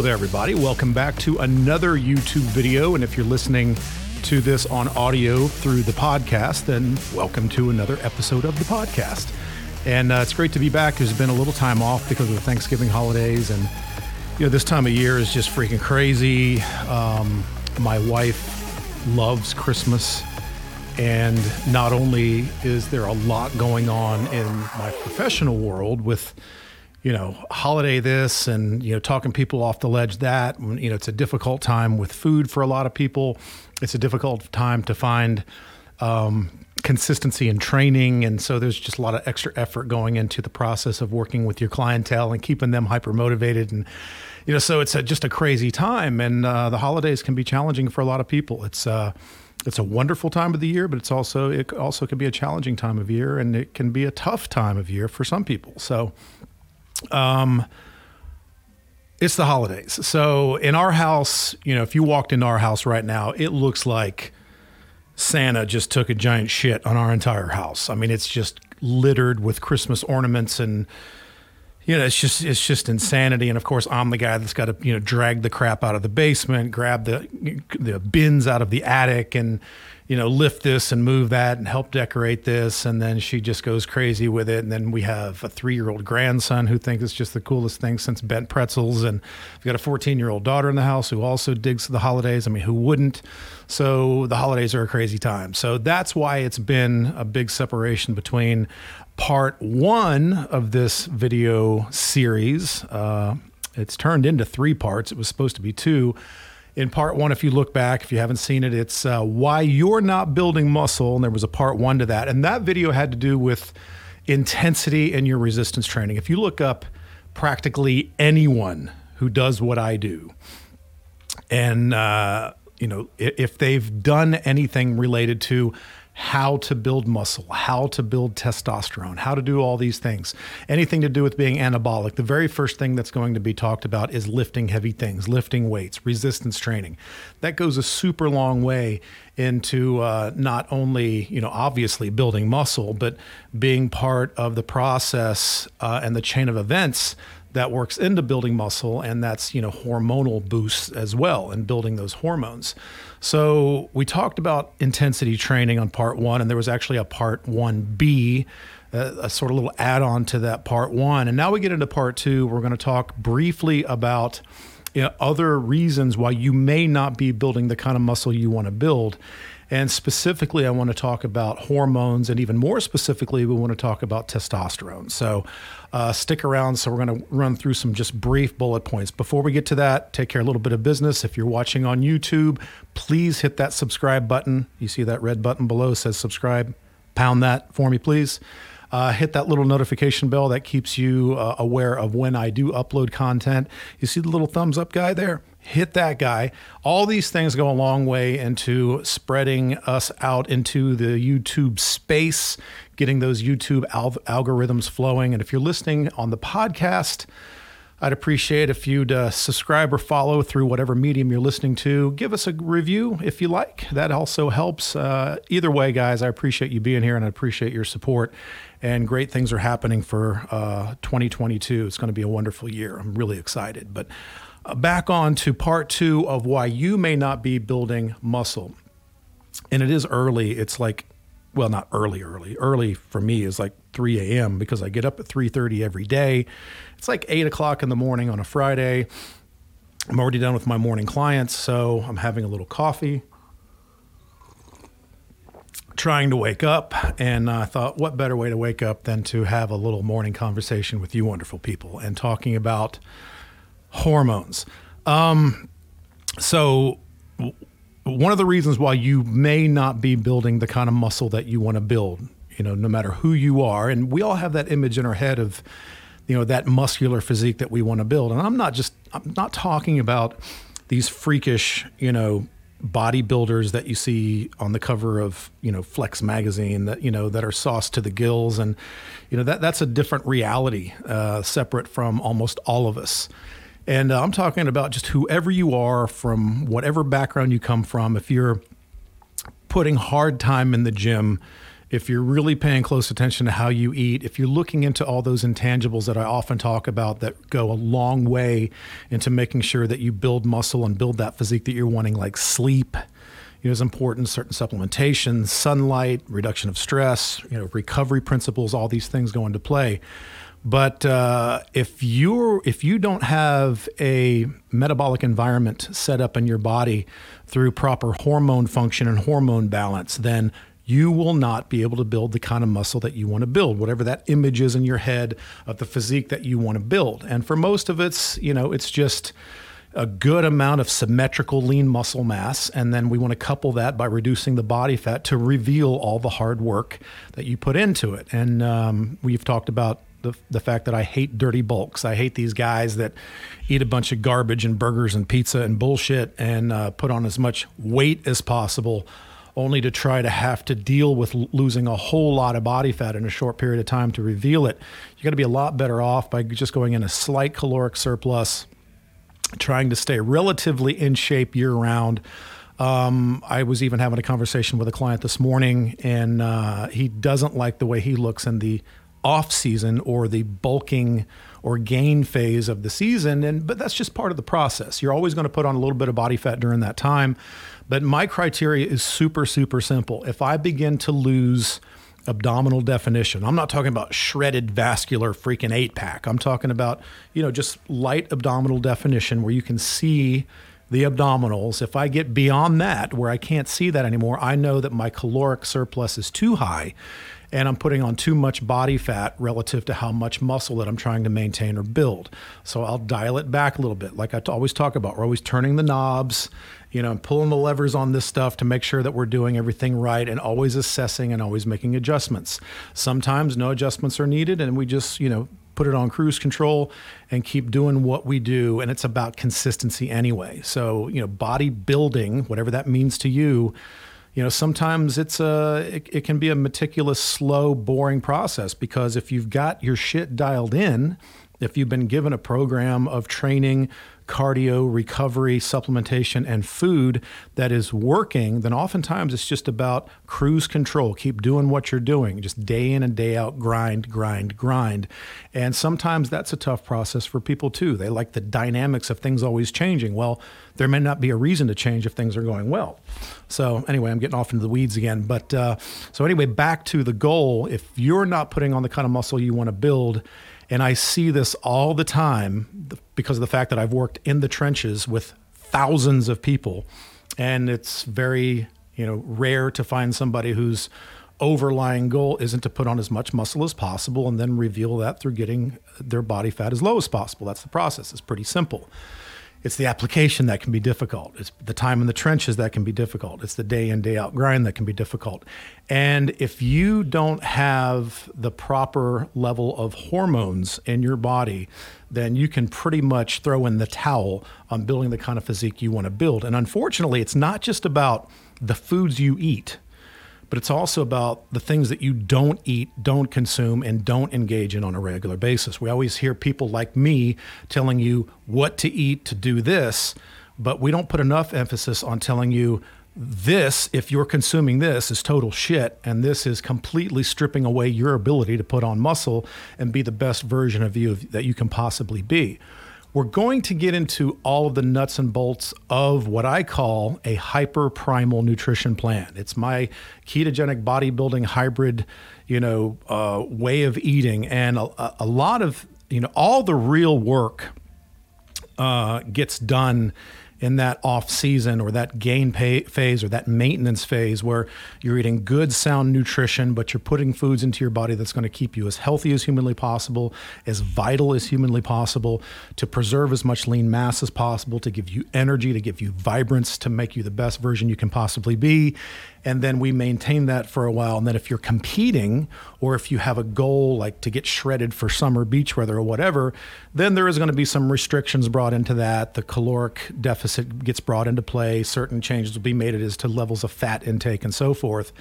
Hello there, everybody. Welcome back to another YouTube video. And if you're listening to this on audio through the podcast, then welcome to another episode of the podcast. And uh, it's great to be back. There's been a little time off because of the Thanksgiving holidays. And, you know, this time of year is just freaking crazy. Um, my wife loves Christmas. And not only is there a lot going on in my professional world with, you know, holiday this and, you know, talking people off the ledge that, you know, it's a difficult time with food for a lot of people. It's a difficult time to find um, consistency in training. And so there's just a lot of extra effort going into the process of working with your clientele and keeping them hyper motivated. And, you know, so it's a, just a crazy time. And uh, the holidays can be challenging for a lot of people. It's, uh, it's a wonderful time of the year, but it's also it also can be a challenging time of year, and it can be a tough time of year for some people. So, um, it's the holidays. So in our house, you know, if you walked into our house right now, it looks like Santa just took a giant shit on our entire house. I mean, it's just littered with Christmas ornaments and you know, it's just it's just insanity. And of course, I'm the guy that's got to you know drag the crap out of the basement, grab the the bins out of the attic, and you know lift this and move that and help decorate this. And then she just goes crazy with it. And then we have a three year old grandson who thinks it's just the coolest thing since bent pretzels. And we've got a 14 year old daughter in the house who also digs the holidays. I mean, who wouldn't? So the holidays are a crazy time. So that's why it's been a big separation between part one of this video series. Uh, it's turned into three parts. It was supposed to be two. In part one, if you look back, if you haven't seen it, it's uh, why you're not building muscle. And there was a part one to that. And that video had to do with intensity in your resistance training. If you look up practically anyone who does what I do, and, uh, you know, if they've done anything related to how to build muscle, how to build testosterone, how to do all these things. Anything to do with being anabolic, the very first thing that's going to be talked about is lifting heavy things, lifting weights, resistance training. That goes a super long way into uh, not only, you know, obviously building muscle, but being part of the process uh, and the chain of events that works into building muscle and that's you know hormonal boosts as well and building those hormones. So we talked about intensity training on part one and there was actually a part 1b uh, sort of little add-on to that part one. And now we get into part two. We're going to talk briefly about you know, other reasons why you may not be building the kind of muscle you want to build. And specifically, I want to talk about hormones, and even more specifically, we want to talk about testosterone. So uh, stick around. So we're going to run through some just brief bullet points. Before we get to that, take care a little bit of business. If you're watching on YouTube, please hit that subscribe button. You see that red button below says subscribe. Pound that for me, please. Uh, hit that little notification bell that keeps you uh, aware of when I do upload content. You see the little thumbs up guy there? hit that guy. All these things go a long way into spreading us out into the YouTube space, getting those YouTube al- algorithms flowing. And if you're listening on the podcast, I'd appreciate if you'd uh, subscribe or follow through whatever medium you're listening to. Give us a review if you like. That also helps. Uh, either way, guys, I appreciate you being here and I appreciate your support. And great things are happening for uh, 2022. It's going to be a wonderful year. I'm really excited. But uh, back on to part two of why you may not be building muscle. And it is early. It's like, well, not early, early. Early for me is like 3 a.m. because I get up at 3:30 every day. It's like eight o'clock in the morning on a Friday. I'm already done with my morning clients, so I'm having a little coffee, trying to wake up. And I thought, what better way to wake up than to have a little morning conversation with you wonderful people and talking about hormones. Um, so, one of the reasons why you may not be building the kind of muscle that you want to build, you know, no matter who you are, and we all have that image in our head of, you know, that muscular physique that we want to build. And I'm not just, I'm not talking about these freakish, you know, bodybuilders that you see on the cover of you know Flex magazine that you know that are sauced to the gills and you know that that's a different reality uh, separate from almost all of us and uh, I'm talking about just whoever you are from whatever background you come from. If you're putting hard time in the gym if you're really paying close attention to how you eat, if you're looking into all those intangibles that I often talk about that go a long way into making sure that you build muscle and build that physique that you're wanting, like sleep, you know, is important, certain supplementation, sunlight, reduction of stress, you know, recovery principles, all these things go into play. But uh, if you're if you don't have a metabolic environment set up in your body through proper hormone function and hormone balance, then you will not be able to build the kind of muscle that you want to build, whatever that image is in your head of the physique that you want to build. And for most of it's, you know, it's just a good amount of symmetrical lean muscle mass. And then we want to couple that by reducing the body fat to reveal all the hard work that you put into it. And um, we've talked about the, the fact that I hate dirty bulks. I hate these guys that eat a bunch of garbage and burgers and pizza and bullshit and uh, put on as much weight as possible only to try to have to deal with losing a whole lot of body fat in a short period of time to reveal it. You got to be a lot better off by just going in a slight caloric surplus, trying to stay relatively in shape year round. Um, I was even having a conversation with a client this morning, and uh, he doesn't like the way he looks in the off season or the bulking or gain phase of the season and but that's just part of the process you're always going to put on a little bit of body fat during that time but my criteria is super, super simple. If I begin to lose abdominal definition, I'm not talking about shredded vascular freaking eight pack. I'm talking about, you know, just light abdominal definition where you can see the abdominals. If I get beyond that, where I can't see that anymore, I know that my caloric surplus is too high and I'm putting on too much body fat relative to how much muscle that I'm trying to maintain or build. So I'll dial it back a little bit. Like I always talk about, we're always turning the knobs, you know, pulling the levers on this stuff to make sure that we're doing everything right and always assessing and always making adjustments. Sometimes no adjustments are needed and we just, you know, put it on cruise control and keep doing what we do and it's about consistency anyway. So, you know, bodybuilding, whatever that means to you, you know sometimes it's a it, it, can be a meticulous slow boring process because if you've got your shit dialed in if you've been given a program of training cardio, recovery, supplementation, and food that is working, then oftentimes it's just about cruise control. Keep doing what you're doing, just day in and day out, grind, grind, grind. And sometimes that's a tough process for people too. They like the dynamics of things always changing. Well, there may not be a reason to change if things are going well. So, anyway, I'm getting off into the weeds again. But uh, so, anyway, back to the goal. If you're not putting on the kind of muscle you want to build, and I see this all the time because of the fact that I've worked in the trenches with thousands of people. And it's very, you know, rare to find somebody whose overlying goal isn't to put on as much muscle as possible and then reveal that through getting their body fat as low as possible. That's the process. It's pretty simple. It's the application that can be difficult. It's the time in the trenches that can be difficult. It's the day in, day out grind that can be difficult. And if you don't have the proper level of hormones in your body, then you can pretty much throw in the towel on building the kind of physique you want to build. And unfortunately, it's not just about the foods you eat but it's also about the things that you don't eat, don't consume, and don't engage in on a regular basis. We always hear people like me telling you what to eat to do this, but we don't put enough emphasis on telling you this, if you're consuming this, is total shit. And this is completely stripping away your ability to put on muscle and be the best version of you that you can possibly be. We're going to get into all of the nuts and bolts of what I call a hyper primal nutrition plan. It's my ketogenic bodybuilding hybrid, you know, uh, way of eating, and a, a, lot of you know all the real work uh, gets done in that off season or that gain phase or that maintenance phase where you're eating good sound nutrition but you're putting foods into your body that's going to keep you as healthy as humanly possible as vital as humanly possible to preserve as much lean mass as possible to give you energy to give you vibrance to make you the best version you can possibly be and then we maintain that for a while. And then if you're competing or if you have a goal like to get shredded for summer beach weather or whatever then there is going to be some restrictions brought into that. The caloric deficit gets brought into play. Certain changes will be made as to levels of fat intake and so forth.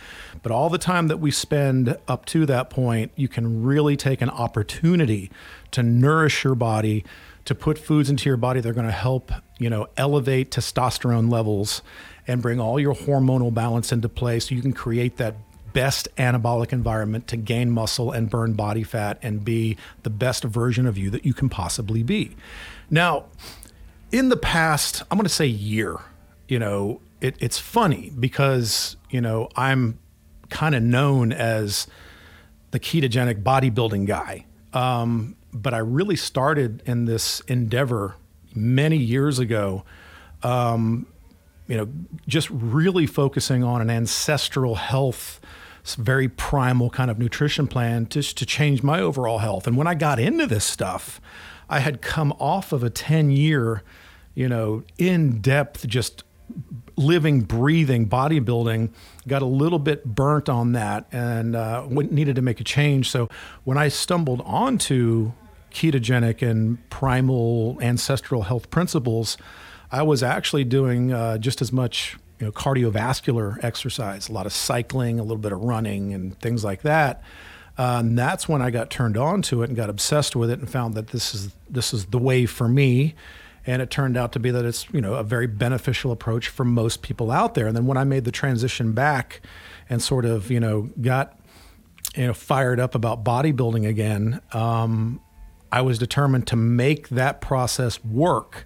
But all the time that we spend up to that point you can really take an opportunity to nourish your body to put foods into your body that are going to help you know elevate testosterone levels and bring all your hormonal balance into play so you can create that best anabolic environment to gain muscle and burn body fat and be the best version of you that you can possibly be. Now, in the past, I'm going to say year, you know, it, it's funny because, you know, I'm kind of known as the ketogenic bodybuilding guy. Um, but I really started in this endeavor many years ago. Um, you know, just really focusing on an ancestral health, very primal kind of nutrition plan just to change my overall health. And when I got into this stuff, I had come off of a 10 year, you know, in depth, just living, breathing bodybuilding, got a little bit burnt on that and uh, needed to make a change. So when I stumbled onto ketogenic and primal ancestral health principles, I was actually doing uh, just as much you know, cardiovascular exercise, a lot of cycling, a little bit of running, and things like that. Uh, and that's when I got turned on to it and got obsessed with it and found that this is this is the way for me. And it turned out to be that it's you know a very beneficial approach for most people out there. And then when I made the transition back and sort of you know got you know fired up about bodybuilding again, um, I was determined to make that process work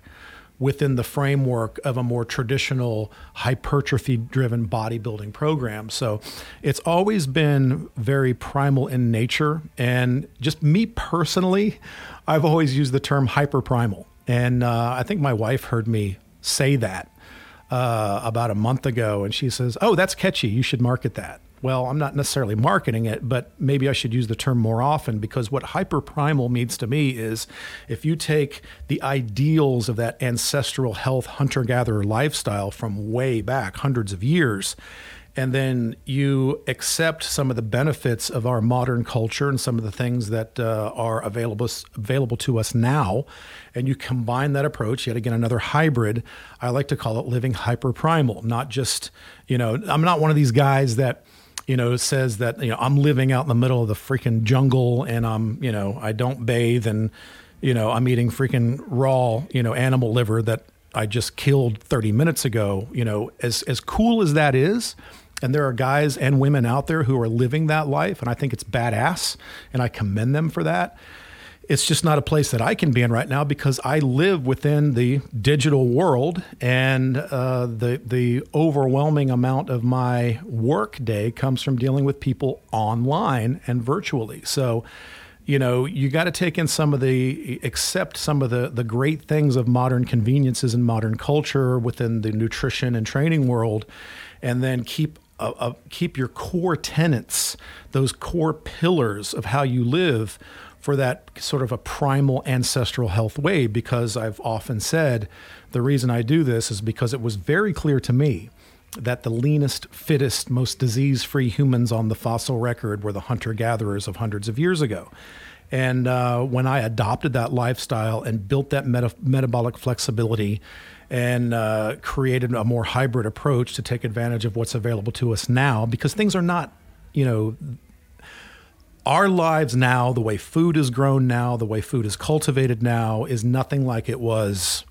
within the framework of a more traditional hypertrophy driven bodybuilding program. So it's always been very primal in nature. And just me personally, I've always used the term hyperprimal. And uh, I think my wife heard me say that uh, about a month ago. And she says, Oh, that's catchy. You should market that well, I'm not necessarily marketing it, but maybe I should use the term more often because what hyperprimal means to me is if you take the ideals of that ancestral health hunter gatherer lifestyle from way back, hundreds of years, and then you accept some of the benefits of our modern culture and some of the things that uh, are available available to us now, and you combine that approach. Yet again, another hybrid. I like to call it living hyperprimal. Not just you know, I'm not one of these guys that you know, says that, you know, I'm living out in the middle of the freaking jungle and I'm, you know, I don't bathe and, you know, I'm eating freaking raw, you know, animal liver that I just killed 30 minutes ago. You know, as, as cool as that is, and there are guys and women out there who are living that life, and I think it's badass, and I commend them for that it's just not a place that I can be in right now because I live within the digital world, and uh, the the overwhelming amount of my work day comes from dealing with people online and virtually. So, you know, you got to take in some of the accept some of the the great things of modern conveniences and modern culture within the nutrition and training world, and then keep uh, uh, keep your core tenets, those core pillars of how you live for that sort of a primal ancestral health way because I've often said the reason I do this is because it was very clear to me that the leanest, fittest, most disease free humans on the fossil record were the hunter gatherers of hundreds of years ago. And uh, when I adopted that lifestyle and built that meta- metabolic flexibility and uh, created a more hybrid approach to take advantage of what's available to us now, because things are not, you know, our lives now, the way food is grown now, the way food is cultivated now, is nothing like it was,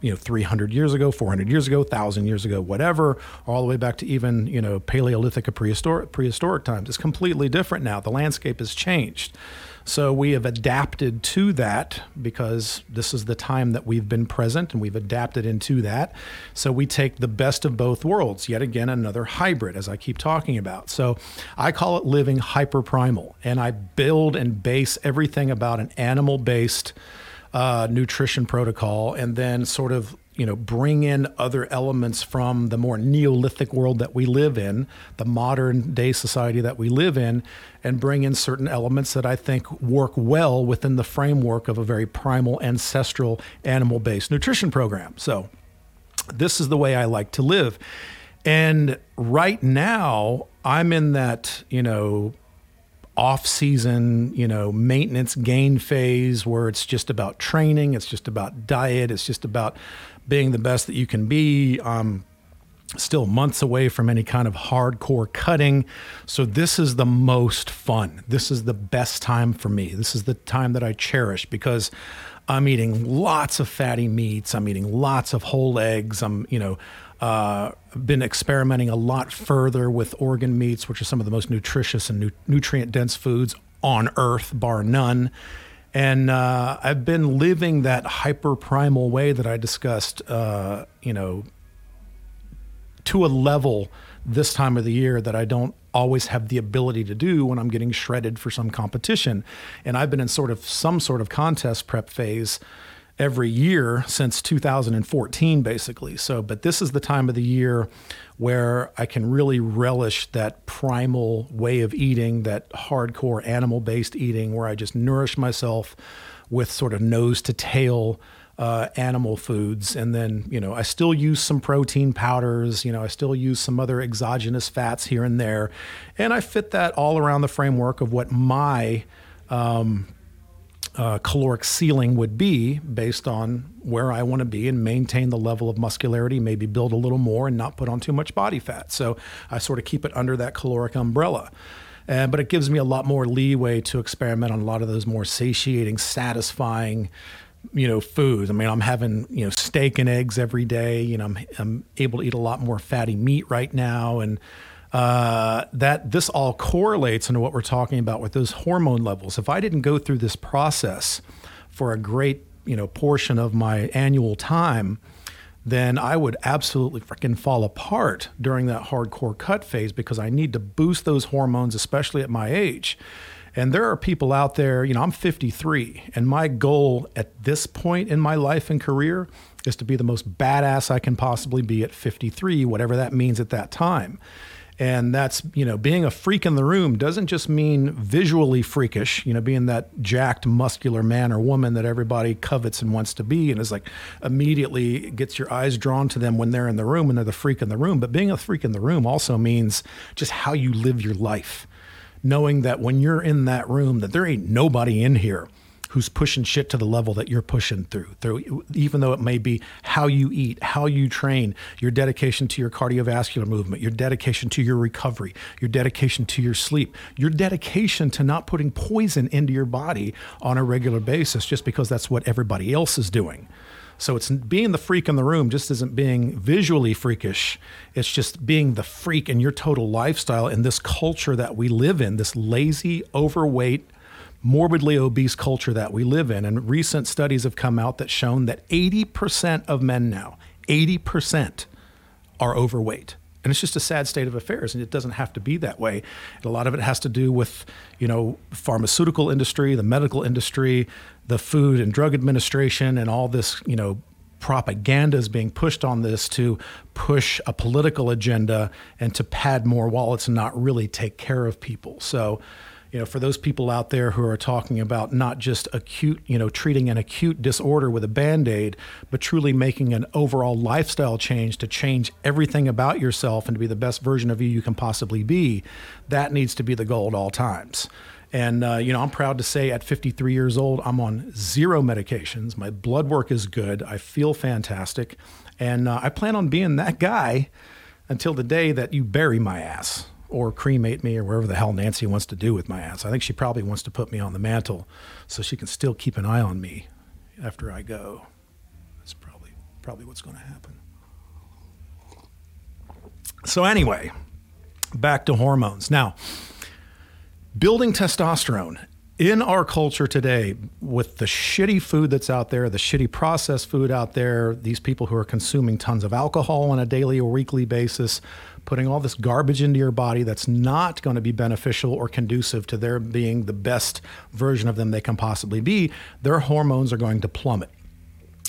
you know, 300 years ago, 400 years ago, 1,000 years ago, whatever, all the way back to even, you know, Paleolithic or prehistoric, prehistoric times. It's completely different now. The landscape has changed. So we have adapted to that because this is the time that we've been present and we've adapted into that. So we take the best of both worlds, yet again, another hybrid, as I keep talking about. So I call it living hyperprimal, and I build and base everything about an animal based uh, nutrition protocol and then sort of you know, bring in other elements from the more Neolithic world that we live in, the modern day society that we live in, and bring in certain elements that I think work well within the framework of a very primal, ancestral, animal based nutrition program. So, this is the way I like to live. And right now, I'm in that, you know, off season, you know, maintenance gain phase where it's just about training, it's just about diet, it's just about being the best that you can be. Um, still months away from any kind of hardcore cutting. So this is the most fun. This is the best time for me. This is the time that I cherish because I'm eating lots of fatty meats. I'm eating lots of whole eggs. I'm, you know, Uh, been experimenting a lot further with organ meats, which are some of the most nutritious and nu- nutrient dense foods on earth, bar none. And uh, I've been living that hyper primal way that I discussed, uh, you know, to a level this time of the year that I don't always have the ability to do when I'm getting shredded for some competition. And I've been in sort of some sort of contest prep phase every year since 2014 basically. So but this is the time of the year where I can really relish that primal way of eating, that hardcore animal-based eating where I just nourish myself with sort of nose to tail uh, animal foods. And then, you know, I still use some protein powders, you know, I still use some other exogenous fats here and there. And I fit that all around the framework of what my um, uh, caloric ceiling would be based on where I want to be and maintain the level of muscularity, maybe build a little more and not put on too much body fat. So I sort of keep it under that caloric umbrella. But it gives me a lot more leeway to experiment on a lot of those more satiating, satisfying, you know, foods. I mean, I'm having, you know, steak and eggs every day. You know, I'm, I'm able to eat a lot more fatty meat right now. And uh, that this all correlates into what we're talking about with those hormone levels. If I didn't go through this process for a great, you know, portion of my annual time, then I would absolutely freaking fall apart during that hardcore cut phase because I need to boost those hormones, especially at my age. And there are people out there, you know, I'm 53, and my goal at this point in my life and career is to be the most badass I can possibly be at 53, whatever that means at that time. And that's, you know, being a freak in the room doesn't just mean visually freakish, you know, being that jacked, muscular man or woman that everybody covets and wants to be and is like immediately gets your eyes drawn to them when they're in the room and they're the freak in the room. But being a freak in the room also means just how you live your life knowing that when you're in that room that there ain't nobody in here who's pushing shit to the level that you're pushing through, through even though it may be how you eat, how you train, your dedication to your cardiovascular movement, your dedication to your recovery, your dedication to your sleep, your dedication to not putting poison into your body on a regular basis just because that's what everybody else is doing. So it's being the freak in the room just isn't being visually freakish. It's just being the freak in your total lifestyle in this culture that we live in, this lazy, overweight, morbidly obese culture that we live in. And recent studies have come out that shown that 80% of men now, 80% are overweight and it's just a sad state of affairs and it doesn't have to be that way and a lot of it has to do with you know pharmaceutical industry the medical industry the food and drug administration and all this you know propaganda is being pushed on this to push a political agenda and to pad more wallets and not really take care of people so you know, for those people out there who are talking about not just acute, you know, treating an acute disorder with a band aid, but truly making an overall lifestyle change to change everything about yourself and to be the best version of you you can possibly be, that needs to be the goal at all times. And, uh, you know, I'm proud to say at 53 years old, I'm on zero medications. My blood work is good. I feel fantastic. And uh, I plan on being that guy until the day that you bury my ass or cremate me or wherever the hell Nancy wants to do with my ass. I think she probably wants to put me on the mantle so she can still keep an eye on me after I go. That's probably probably what's going to happen. So anyway, back to hormones. Now, building testosterone in our culture today with the shitty food that's out there, the shitty processed food out there, these people who are consuming tons of alcohol on a daily or weekly basis, putting all this garbage into your body that's not going to be beneficial or conducive to their being the best version of them they can possibly be, their hormones are going to plummet.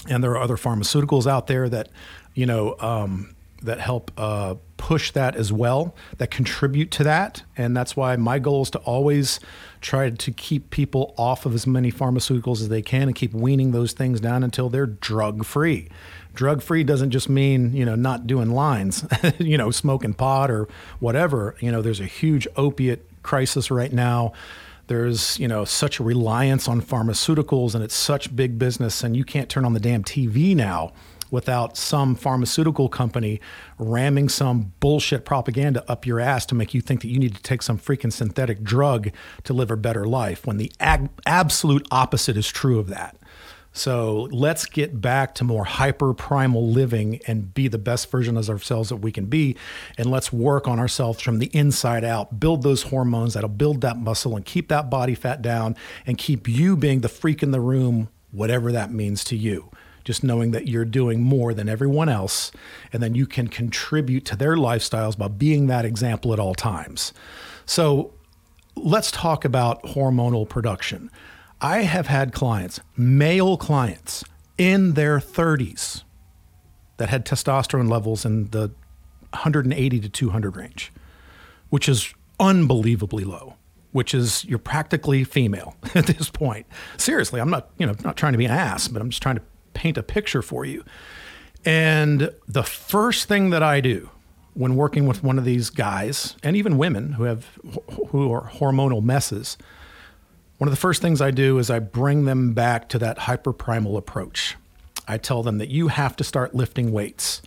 And there are other pharmaceuticals out there that, you know, um, that help uh, push that as well, that contribute to that. And that's why my goal is to always try to keep people off of as many pharmaceuticals as they can and keep weaning those things down until they're drug free drug free doesn't just mean you know not doing lines you know smoking pot or whatever. You know there's a huge opiate crisis right now. There's you know such a reliance on pharmaceuticals and it's such big business and you can't turn on the damn TV now without some pharmaceutical company ramming some bullshit propaganda up your ass to make you think that you need to take some freaking synthetic drug to live a better life when the ag- absolute opposite is true of that So let's get back to more hyper primal living and be the best version of ourselves that we can be. And let's work on ourselves from the inside out, build those hormones that'll build that muscle and keep that body fat down and keep you being the freak in the room, whatever that means to you. Just knowing that you're doing more than everyone else, and then you can contribute to their lifestyles by being that example at all times. So, let's talk about hormonal production. I have had clients, male clients in their 30s, that had testosterone levels in the 180 to 200 range, which is unbelievably low. Which is you're practically female at this point. Seriously, I'm not you know not trying to be an ass, but I'm just trying to paint a picture for you. And the first thing that I do when working with one of these guys, and even women who have who are hormonal messes, one of the first things I do is I bring them back to that hyperprimal approach. I tell them that you have to start lifting weights.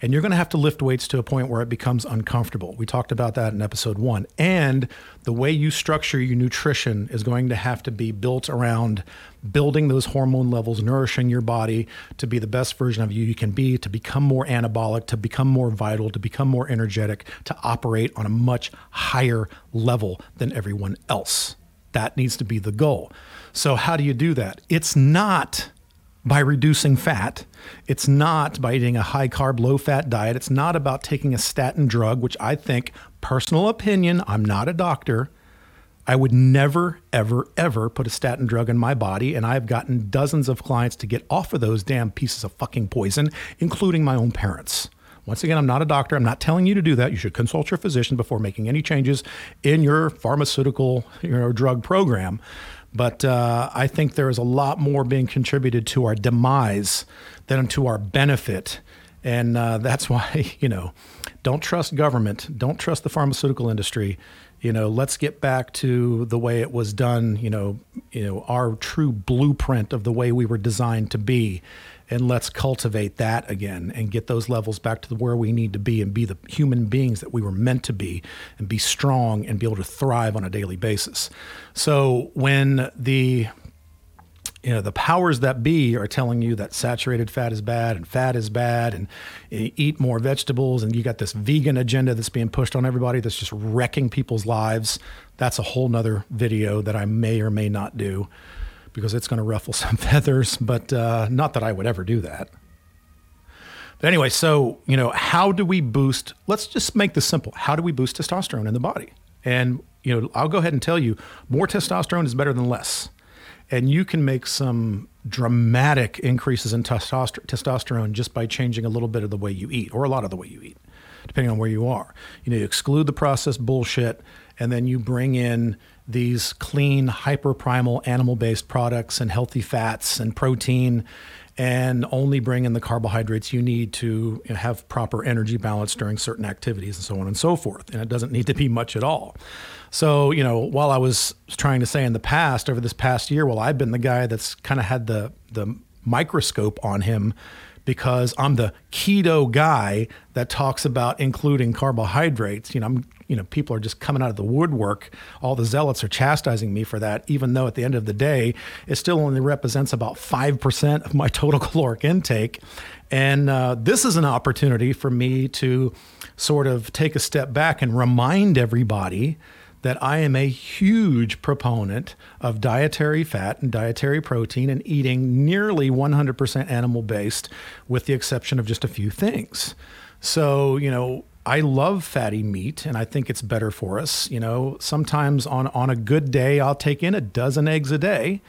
And you're going to have to lift weights to a point where it becomes uncomfortable. We talked about that in episode one. And the way you structure your nutrition is going to have to be built around building those hormone levels, nourishing your body to be the best version of you you can be, to become more anabolic, to become more vital, to become more energetic, to operate on a much higher level than everyone else. That needs to be the goal. So, how do you do that? It's not by reducing fat. It's not by eating a high carb, low fat diet. It's not about taking a statin drug, which I think, personal opinion, I'm not a doctor. I would never, ever, ever put a statin drug in my body. And I've gotten dozens of clients to get off of those damn pieces of fucking poison, including my own parents. Once again, I'm not a doctor. I'm not telling you to do that. You should consult your physician before making any changes in your pharmaceutical you know, drug program. But uh, I think there is a lot more being contributed to our demise than to our benefit. And uh, that's why, you know, don't trust government, don't trust the pharmaceutical industry. You know, let's get back to the way it was done, you know, you know, our true blueprint of the way we were designed to be and let's cultivate that again and get those levels back to where we need to be and be the human beings that we were meant to be and be strong and be able to thrive on a daily basis. So when the you know the powers that be are telling you that saturated fat is bad and fat is bad and eh, eat more vegetables and you got this vegan agenda that's being pushed on everybody that's just wrecking people's lives that's a whole nother video that i may or may not do because it's going to ruffle some feathers, but uh, not that I would ever do that. But anyway, so, you know, how do we boost? Let's just make this simple. How do we boost testosterone in the body? And, you know, I'll go ahead and tell you more testosterone is better than less. And you can make some dramatic increases in testosterone just by changing a little bit of the way you eat or a lot of the way you eat, depending on where you are. You know, you exclude the processed bullshit and then you bring in these clean, hyperprimal animal based products and healthy fats and protein, and only bring in the carbohydrates you need to have proper energy balance during certain activities and so on and so forth. And it doesn't need to be much at all. So, you know, while I was trying to say in the past, over this past year, well, I've been the guy that's kind of had the, the microscope on him because I'm the keto guy that talks about including carbohydrates. You know, I'm you know, people are just coming out of the woodwork. All the zealots are chastising me for that, even though at the end of the day, it still only represents about 5% of my total caloric intake. And uh, this is an opportunity for me to sort of take a step back and remind everybody that I am a huge proponent of dietary fat and dietary protein and eating nearly 100% animal based, with the exception of just a few things. So, you know, I love fatty meat and I think it's better for us. You know, sometimes on, on a good day, I'll take in a dozen eggs a day.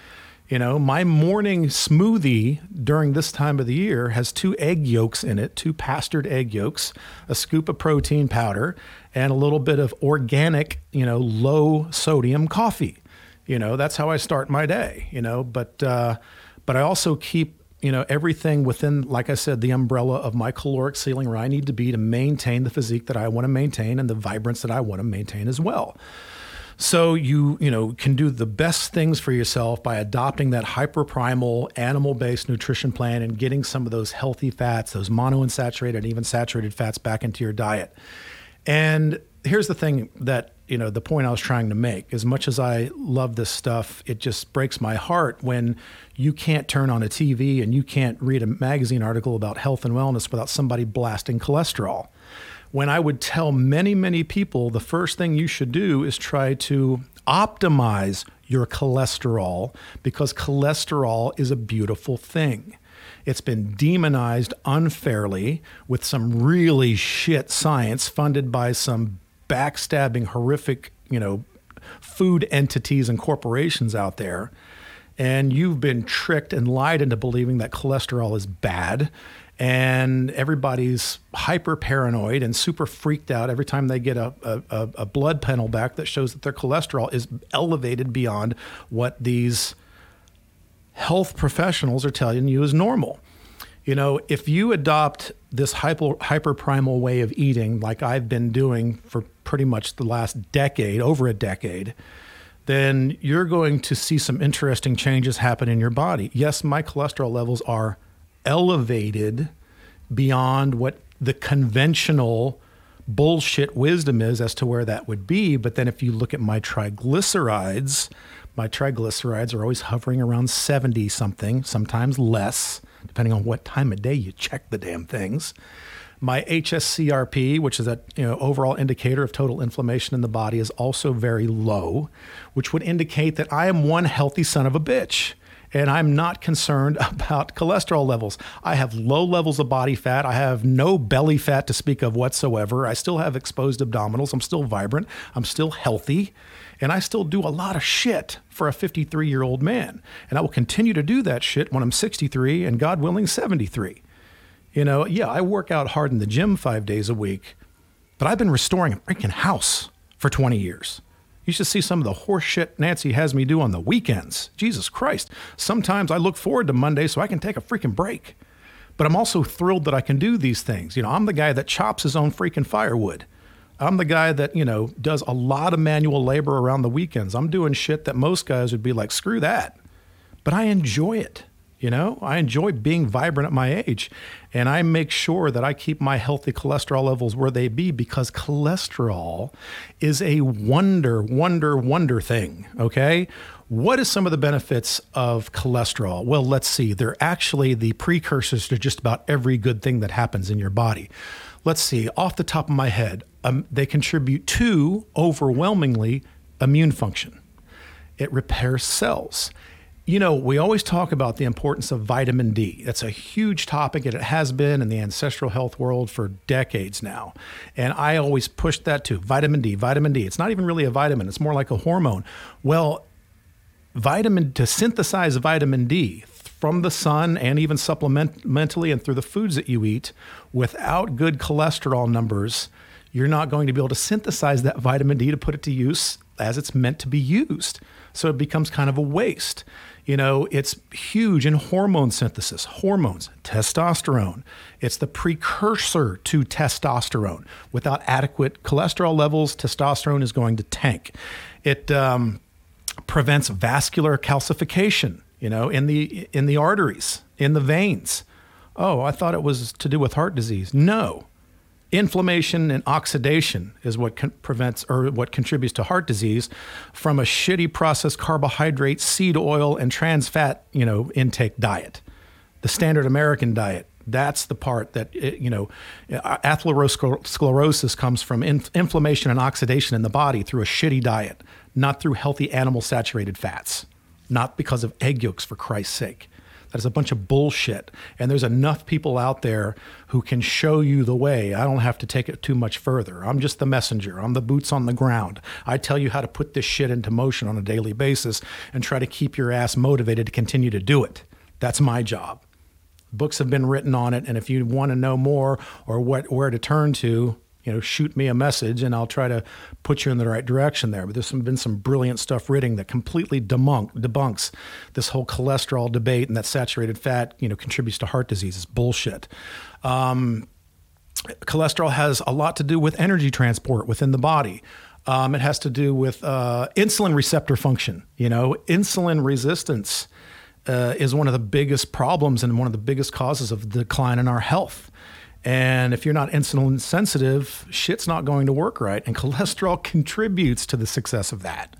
You know, my morning smoothie during this time of the year has two egg yolks in it, two pastured egg yolks, a scoop of protein powder, and a little bit of organic, you know, low sodium coffee. You know, that's how I start my day, you know, but, uh, but I also keep you know everything within like i said the umbrella of my caloric ceiling where i need to be to maintain the physique that i want to maintain and the vibrance that i want to maintain as well so you you know can do the best things for yourself by adopting that hyperprimal animal-based nutrition plan and getting some of those healthy fats those monounsaturated and even saturated fats back into your diet and here's the thing that you know the point I was trying to make. As much as I love this stuff, it just breaks my heart when you can't turn on a TV and you can't read a magazine article about health and wellness without somebody blasting cholesterol. When I would tell many, many people the first thing you should do is try to optimize your cholesterol because cholesterol is a beautiful thing. It's been demonized unfairly with some really shit science funded by some backstabbing, horrific, you know, food entities and corporations out there. And you've been tricked and lied into believing that cholesterol is bad. And everybody's hyper paranoid and super freaked out every time they get a, a, a blood panel back that shows that their cholesterol is elevated beyond what these health professionals are telling you is normal. You know, if you adopt this hyper hyperprimal way of eating, like I've been doing for pretty much the last decade, over a decade, then you're going to see some interesting changes happen in your body. Yes, my cholesterol levels are elevated beyond what the conventional bullshit wisdom is as to where that would be. But then if you look at my triglycerides, my triglycerides are always hovering around 70 something, sometimes less, depending on what time of day you check the damn things. My HSCRP, which is a you know, overall indicator of total inflammation in the body, is also very low, which would indicate that I am one healthy son of a bitch and I'm not concerned about cholesterol levels. I have low levels of body fat. I have no belly fat to speak of whatsoever. I still have exposed abdominals. I'm still vibrant. I'm still healthy. And I still do a lot of shit for a 53 year old man. And I will continue to do that shit when I'm 63 and God willing, 73. You know, yeah, I work out hard in the gym five days a week, but I've been restoring a freaking house for 20 years. You should see some of the horse shit Nancy has me do on the weekends. Jesus Christ. Sometimes I look forward to Monday so I can take a freaking break. But I'm also thrilled that I can do these things. You know, I'm the guy that chops his own freaking firewood. I'm the guy that, you know, does a lot of manual labor around the weekends. I'm doing shit that most guys would be like, screw that. But I enjoy it. You know, I enjoy being vibrant at my age. And I make sure that I keep my healthy cholesterol levels where they be because cholesterol is a wonder, wonder, wonder thing. Okay. What is some of the benefits of cholesterol? Well, let's see. They're actually the precursors to just about every good thing that happens in your body. Let's see. Off the top of my head, um, they contribute to overwhelmingly immune function. It repairs cells. You know, we always talk about the importance of vitamin D. That's a huge topic, and it has been in the ancestral health world for decades now. And I always push that too vitamin D, vitamin D. It's not even really a vitamin, it's more like a hormone. Well, vitamin to synthesize vitamin D from the sun and even supplementally and through the foods that you eat without good cholesterol numbers, you're not going to be able to synthesize that vitamin D to put it to use as it's meant to be used. So it becomes kind of a waste. You know, it's huge in hormone synthesis, hormones, testosterone. It's the precursor to testosterone. Without adequate cholesterol levels, testosterone is going to tank. It um, prevents vascular calcification, you know, in the in the arteries, in the veins. Oh, I thought it was to do with heart disease. No, inflammation and oxidation is what con- prevents or what contributes to heart disease from a shitty processed carbohydrate, seed oil, and trans fat, you know, intake diet. The standard American diet. That's the part that eh, you know, eh, atherosclerosis comes from in- inflammation and oxidation in the body through a shitty diet, not through healthy animal saturated fats, not because of egg yolks, for Christ's sake. That is a bunch of bullshit. And there's enough people out there who can show you the way. I don't have to take it too much further. I'm just the messenger. I'm the boots on the ground. I tell you how to put this shit into motion on a daily basis and try to keep your ass motivated to continue to do it. That's my job. Books have been written on it, and if you want to know more or what where to turn to, you know, shoot me a message and I'll try to put you in the right direction there. But there's some, been some brilliant stuff written that completely debunk, debunks this whole cholesterol debate and that saturated fat, you know, contributes to heart disease. It's bullshit. Um, cholesterol has a lot to do with energy transport within the body. Um, it has to do with uh, insulin receptor function. You know, insulin resistance uh, is one of the biggest problems and one of the biggest causes of decline in our health. And if you're not insulin sensitive, shit's not going to work right. And cholesterol contributes to the success of that.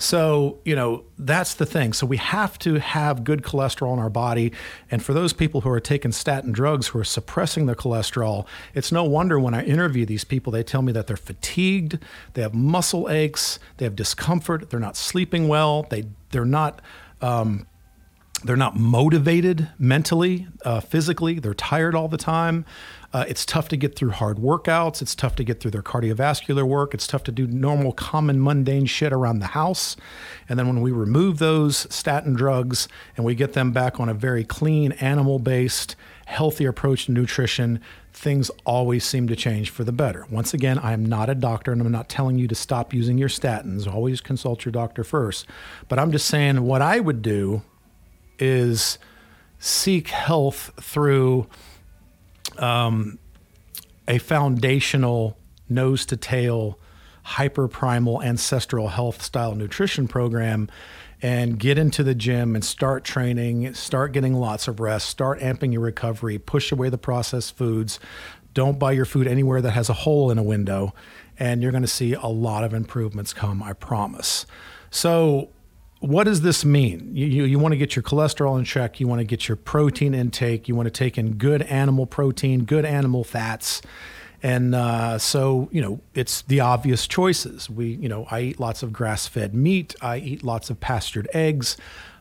So, you know, that's the thing. So, we have to have good cholesterol in our body. And for those people who are taking statin drugs who are suppressing the cholesterol, it's no wonder when I interview these people, they tell me that they're fatigued, they have muscle aches, they have discomfort, they're not sleeping well, they, they're not. Um, they're not motivated mentally, uh, physically. They're tired all the time. Uh, it's tough to get through hard workouts. It's tough to get through their cardiovascular work. It's tough to do normal, common, mundane shit around the house. And then when we remove those statin drugs and we get them back on a very clean, animal based, healthy approach to nutrition, things always seem to change for the better. Once again, I am not a doctor and I'm not telling you to stop using your statins. Always consult your doctor first. But I'm just saying what I would do is seek health through um, a foundational nose to tail hyperprimal ancestral health style nutrition program and get into the gym and start training, start getting lots of rest, start amping your recovery, push away the processed foods. Don't buy your food anywhere that has a hole in a window, and you're going to see a lot of improvements come, I promise. So, what does this mean? You, you, you, want to get your cholesterol in check. You want to get your protein intake. You want to take in good animal protein, good animal fats. And uh, so, you know, it's the obvious choices. We, you know, I eat lots of grass fed meat. I eat lots of pastured eggs.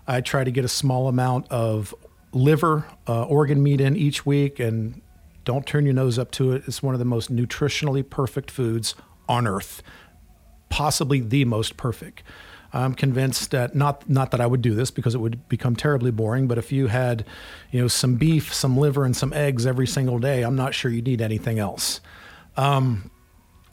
I try to get a small amount of liver, uh, organ meat in each week. And don't turn your nose up to it. It's one of the most nutritionally perfect foods on earth, possibly the most perfect. I'm convinced that not not that I would do this because it would become terribly boring. But if you had, you know, some beef, some liver, and some eggs every single day, I'm not sure you need anything else. Um,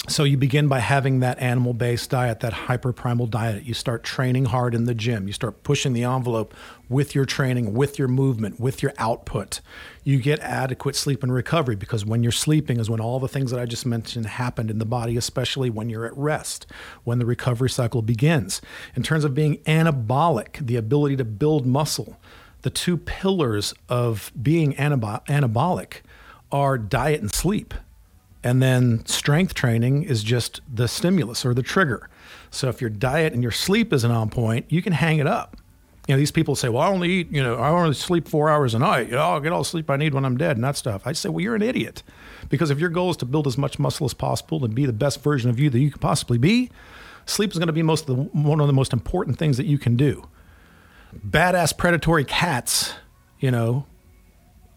so you begin by having that animal-based diet, that hyperprimal diet. You start training hard in the gym. You start pushing the envelope with your training, with your movement, with your output. You get adequate sleep and recovery because when you're sleeping is when all the things that I just mentioned happen in the body, especially when you're at rest, when the recovery cycle begins. In terms of being anabolic, the ability to build muscle, the two pillars of being anab- anabolic are diet and sleep. And then strength training is just the stimulus or the trigger. So if your diet and your sleep isn't on point, you can hang it up. You know, these people say, well, I only eat, you know, I only sleep four hours a night. You know, I'll get all the sleep I need when I'm dead and that stuff. I say, well, you're an idiot. Because if your goal is to build as much muscle as possible and be the best version of you that you could possibly be, sleep is going to be most of the, one of the most important things that you can do. Badass predatory cats, you know,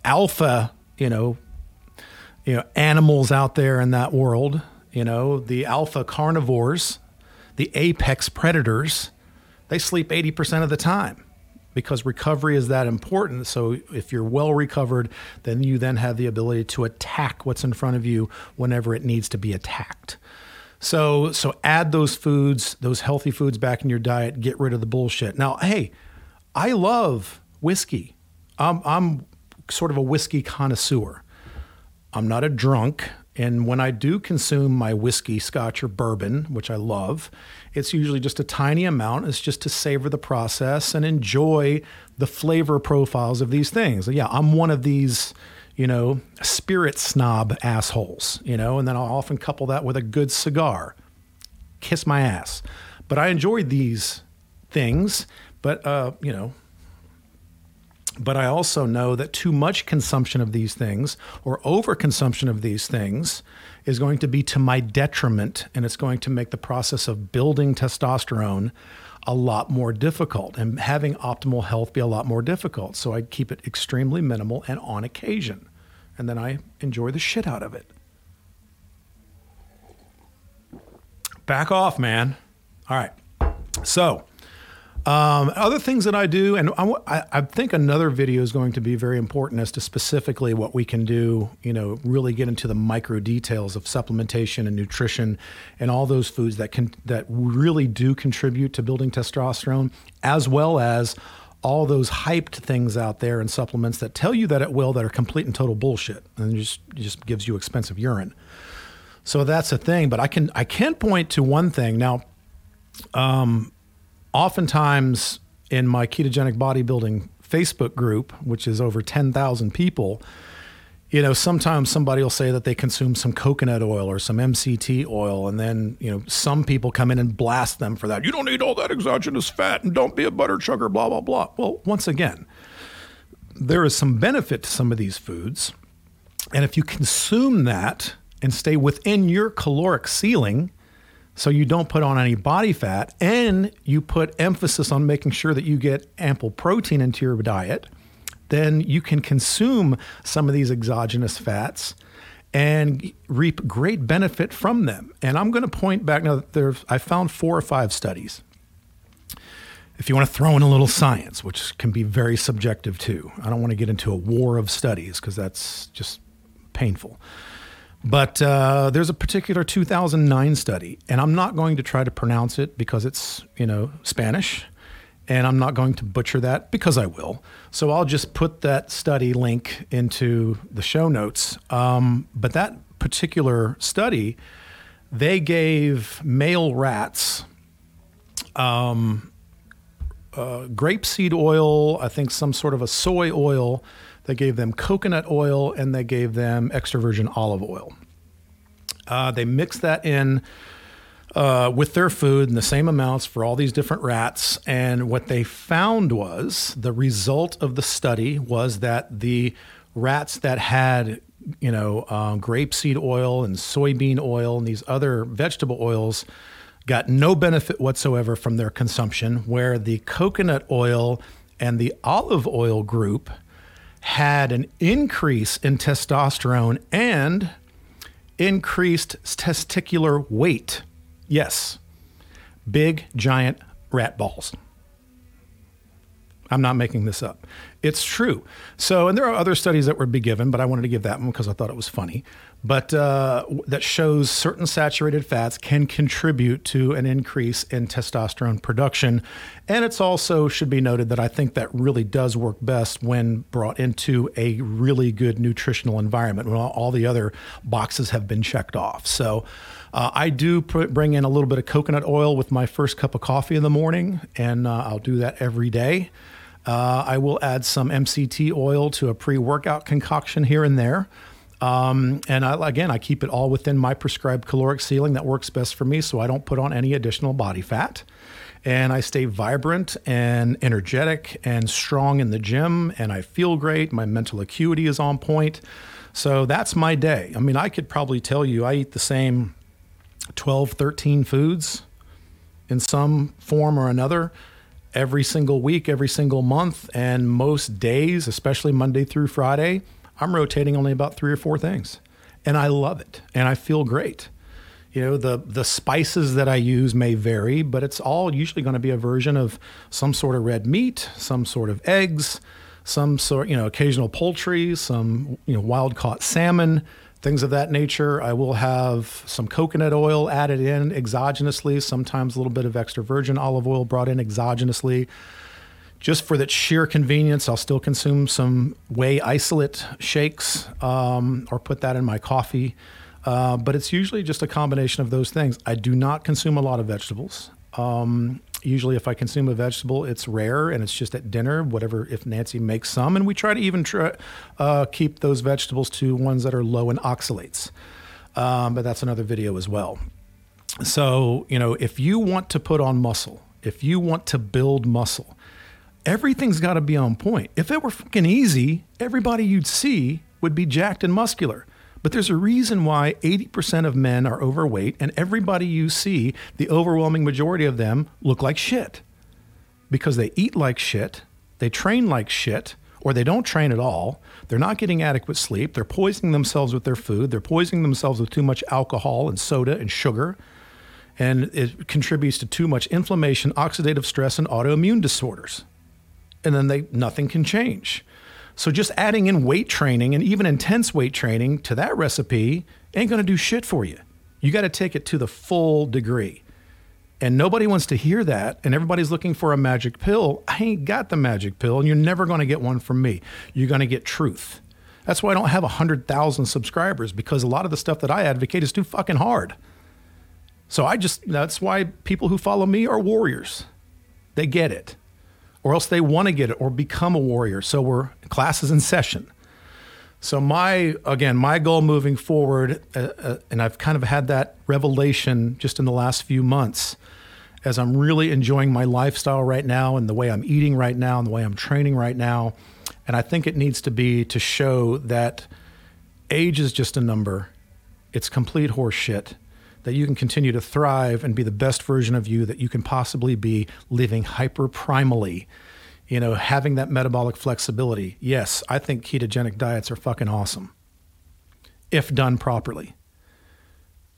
alpha, you know, you know animals out there in that world you know the alpha carnivores the apex predators they sleep 80% of the time because recovery is that important. So if you're well recovered then you then have the ability to attack what's in front of you whenever it needs to be attacked. So so add those foods those healthy foods back in your diet get rid of the bullshit. Now hey i love whiskey. I'm, I'm sort of a whiskey connoisseur I'm not a drunk. And when I do consume my whiskey, scotch, or bourbon, which I love, it's usually just a tiny amount. It's just to savor the process and enjoy the flavor profiles of these things. Yeah, I'm one of these, you know, spirit snob assholes, you know, and then I'll often couple that with a good cigar. Kiss my ass. But I enjoy these things. But, uh, you know, but I also know that too much consumption of these things or overconsumption of these things is going to be to my detriment and it's going to make the process of building testosterone a lot more difficult and having optimal health be a lot more difficult. So I keep it extremely minimal and on occasion. And then I enjoy the shit out of it. Back off, man. All right. So, um, other things that I do, and I, I, think another video is going to be very important as to specifically what we can do, you know, really get into the micro details of supplementation and nutrition and all those foods that can that really do contribute to building testosterone, as well as all those hyped things out there and supplements that tell you that it will that are complete and total bullshit and just just gives you expensive urine. So that's a thing, but I can I can point to one thing now. Um, oftentimes in my ketogenic bodybuilding Facebook group, which is over 10,000 people, you know, sometimes somebody will say that they consume some coconut oil or some MCT oil, and then, you know, some people come in and blast them for that. You don't need all that exogenous fat and don't be a butter chugger, blah, blah, blah. Well, once again, there is some benefit to some of these foods. And if you consume that and stay within your caloric ceiling, so you don't put on any body fat, and you put emphasis on making sure that you get ample protein into your diet then you can consume some of these exogenous fats and reap great benefit from them. And I'm going to point back now that there I found four or five studies. If you want to throw in a little science, which can be very subjective too, I don't want to get into a war of studies because that's just painful. But uh, there's a particular 2009 study, and I'm not going to try to pronounce it because it's you know Spanish and I'm not going to butcher that because I will. So I'll just put that study link into the show notes. Um, but that particular study, they gave male rats um, uh, grapeseed oil, I think some sort of a soy oil. They gave them coconut oil and they gave them extra virgin olive oil. Uh, they mixed that in uh, with their food in the same amounts for all these different rats. And what they found was the result of the study was that the rats that had, you know, uh, grapeseed oil and soybean oil and these other vegetable oils got no benefit whatsoever from their consumption, where the coconut oil and the olive oil group had an increase in testosterone and increased testicular weight. Yes. Big, giant rat balls. I'm not making this up. It's true. So, and there are other studies that would be given, but I wanted to give that one because I thought it was funny. But uh, that shows certain saturated fats can contribute to an increase in testosterone production. And it's also should be noted that I think that really does work best when brought into a really good nutritional environment when all the other boxes have been checked off. So, uh, I do put, bring in a little bit of coconut oil with my first cup of coffee in the morning, and uh, I'll do that every day. Uh, I will add some MCT oil to a pre workout concoction here and there. Um, and I, again, I keep it all within my prescribed caloric ceiling that works best for me, so I don't put on any additional body fat. And I stay vibrant and energetic and strong in the gym, and I feel great. My mental acuity is on point. So that's my day. I mean, I could probably tell you I eat the same 12, 13 foods in some form or another every single week, every single month, and most days, especially Monday through Friday, I'm rotating only about three or four things. And I love it and I feel great. You know, the the spices that I use may vary, but it's all usually going to be a version of some sort of red meat, some sort of eggs, some sort, you know, occasional poultry, some, you know, wild caught salmon, things of that nature. I will have some coconut oil added in exogenously, sometimes a little bit of extra virgin olive oil brought in exogenously. Just for that sheer convenience, I'll still consume some whey isolate shakes um, or put that in my coffee. Uh, but it's usually just a combination of those things. I do not consume a lot of vegetables. Um, usually if I consume a vegetable, it's rare and it's just at dinner, whatever, if Nancy makes some. And we try to even try, uh, keep those vegetables to ones that are low in oxalates. Um, but that's another video as well. So, you know, if you want to put on muscle, if you want to build muscle, everything's got to be on point. If it were fucking easy, everybody you'd see would be jacked and muscular. But there's a reason why 80% of men are overweight, and everybody you see, the overwhelming majority of them, look like shit. Because they eat like shit, they train like shit, or they don't train at all. They're not getting adequate sleep. They're poisoning themselves with their food. They're poisoning themselves with too much alcohol and soda and sugar. And it contributes to too much inflammation, oxidative stress, and autoimmune disorders. And then they nothing can change. So just adding in weight training and even intense weight training to that recipe ain't going to do shit for you. You got to take it to the full degree. And nobody wants to hear that. And everybody's looking for a magic pill. I ain't got the magic pill, and you're never going to get one from me. You're going to get truth. That's why I don't have 100,000 subscribers because a lot of the stuff that I advocate is too fucking hard. So I just, that's why people who follow me are warriors. They get it or else they want to get it or become a warrior. So we're classes in session. So my again, my goal moving forward, uh, uh, and I've kind of had that revelation just in the last few months, as I'm really enjoying my lifestyle right now and the way I'm eating right now and the way I'm training right now, and I think it needs to be to show that age is just a number. It's complete horseshit. That you can continue to thrive and be the best version of you that you can possibly be, living hyper primally you know, having that metabolic flexibility. Yes, I think ketogenic diets are fucking awesome if done properly.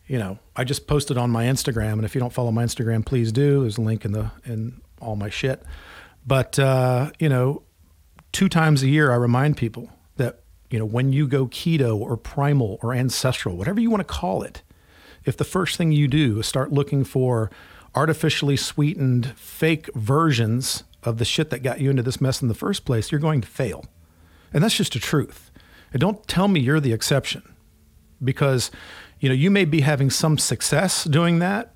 You know, I just posted on my Instagram, and if you don't follow my Instagram, please do. There's a link in the in all my shit. But uh, you know, two times a year, I remind people that you know when you go keto or primal or ancestral, whatever you want to call it, if the first thing you do is start looking for artificially sweetened fake versions of the shit that got you into this mess in the first place, you're going to fail. And that's just a truth. And don't tell me you're the exception because you know you may be having some success doing that,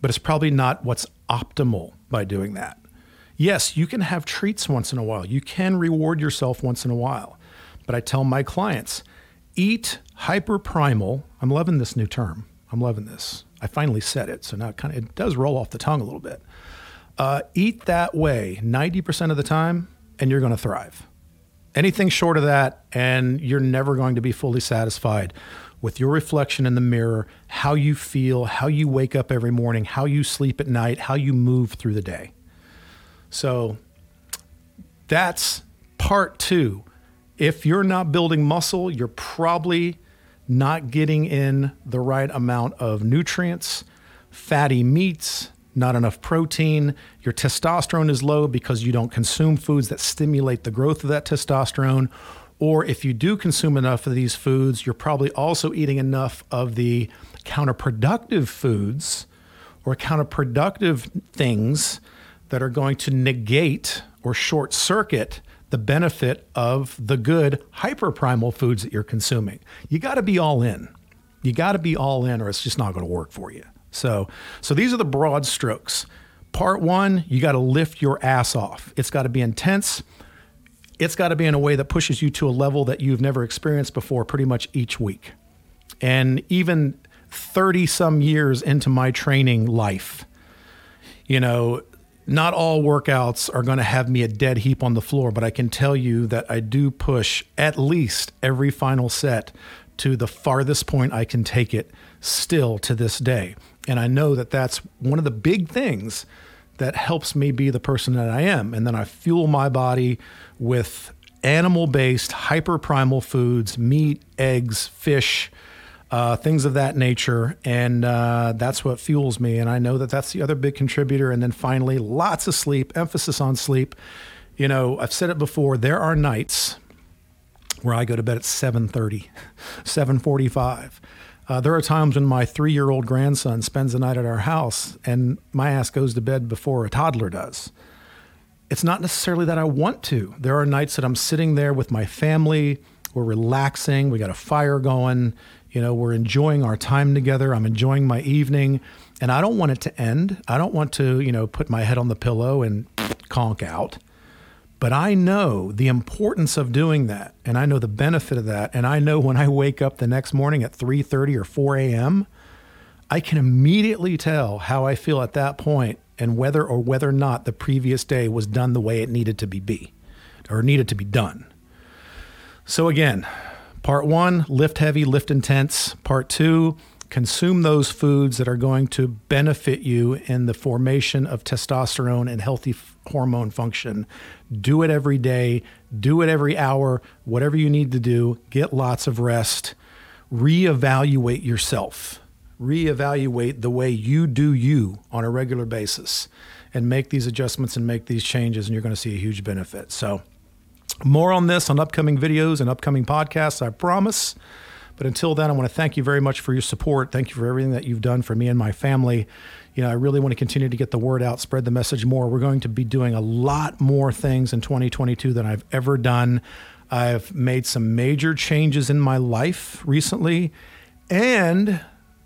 but it's probably not what's optimal by doing that. Yes, you can have treats once in a while. You can reward yourself once in a while. But I tell my clients, eat hyper primal. I'm loving this new term. I'm loving this. I finally said it, so now it kind of it does roll off the tongue a little bit. Uh, eat that way 90% of the time, and you're going to thrive. Anything short of that, and you're never going to be fully satisfied with your reflection in the mirror, how you feel, how you wake up every morning, how you sleep at night, how you move through the day. So that's part two. If you're not building muscle, you're probably not getting in the right amount of nutrients, fatty meats, not enough protein. Your testosterone is low because you don't consume foods that stimulate the growth of that testosterone. Or if you do consume enough of these foods, you're probably also eating enough of the counterproductive foods or counterproductive things that are going to negate or short circuit the benefit of the good hyperprimal foods that you're consuming. You got to be all in. You got to be all in, or it's just not going to work for you. So, so these are the broad strokes. Part one, you got to lift your ass off. It's got to be intense. It's got to be in a way that pushes you to a level that you've never experienced before, pretty much each week. And even 30 some years into my training life, you know, not all workouts are going to have me a dead heap on the floor, but I can tell you that I do push at least every final set to the farthest point I can take it still to this day. And I know that that's one of the big things that helps me be the person that I am. And then I fuel my body with animal based, hyper primal foods, meat, eggs, fish, uh, things of that nature. And uh, that's what fuels me. And I know that that's the other big contributor. And then finally, lots of sleep, emphasis on sleep. You know, I've said it before, there are nights where I go to bed at 7:30, 7:45. Uh, there are times when my three year old grandson spends the night at our house and my ass goes to bed before a toddler does. It's not necessarily that I want to. There are nights that I'm sitting there with my family, we're relaxing, we got a fire going, you know, we're enjoying our time together. I'm enjoying my evening, and I don't want it to end. I don't want to, you know, put my head on the pillow and conk out. But I know the importance of doing that, and I know the benefit of that. And I know when I wake up the next morning at 3:30 or 4 a.m., I can immediately tell how I feel at that point and whether or whether or not the previous day was done the way it needed to be, be or needed to be done. So again, part one, lift heavy, lift intense. Part two, consume those foods that are going to benefit you in the formation of testosterone and healthy f- hormone function. Do it every day, do it every hour, whatever you need to do. Get lots of rest. Reevaluate yourself. Reevaluate the way you do you on a regular basis and make these adjustments and make these changes, and you're going to see a huge benefit. So, more on this on upcoming videos and upcoming podcasts, I promise. But until then, I want to thank you very much for your support. Thank you for everything that you've done for me and my family. You know, I really want to continue to get the word out, spread the message more. We're going to be doing a lot more things in 2022 than I've ever done. I've made some major changes in my life recently. And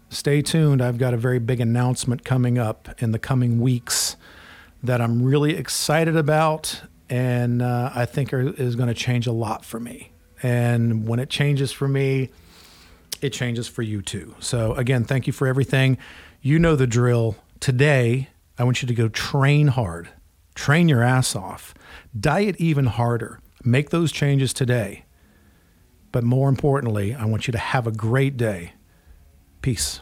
stay tuned, I've got a very big announcement coming up in the coming weeks that I'm really excited about and uh, I think are, is going to change a lot for me And when it changes for me, it changes for you too. So, again, thank you for everything. You know the drill. Today, I want you to go train hard, train your ass off, diet even harder, make those changes today. But more importantly, I want you to have a great day. Peace.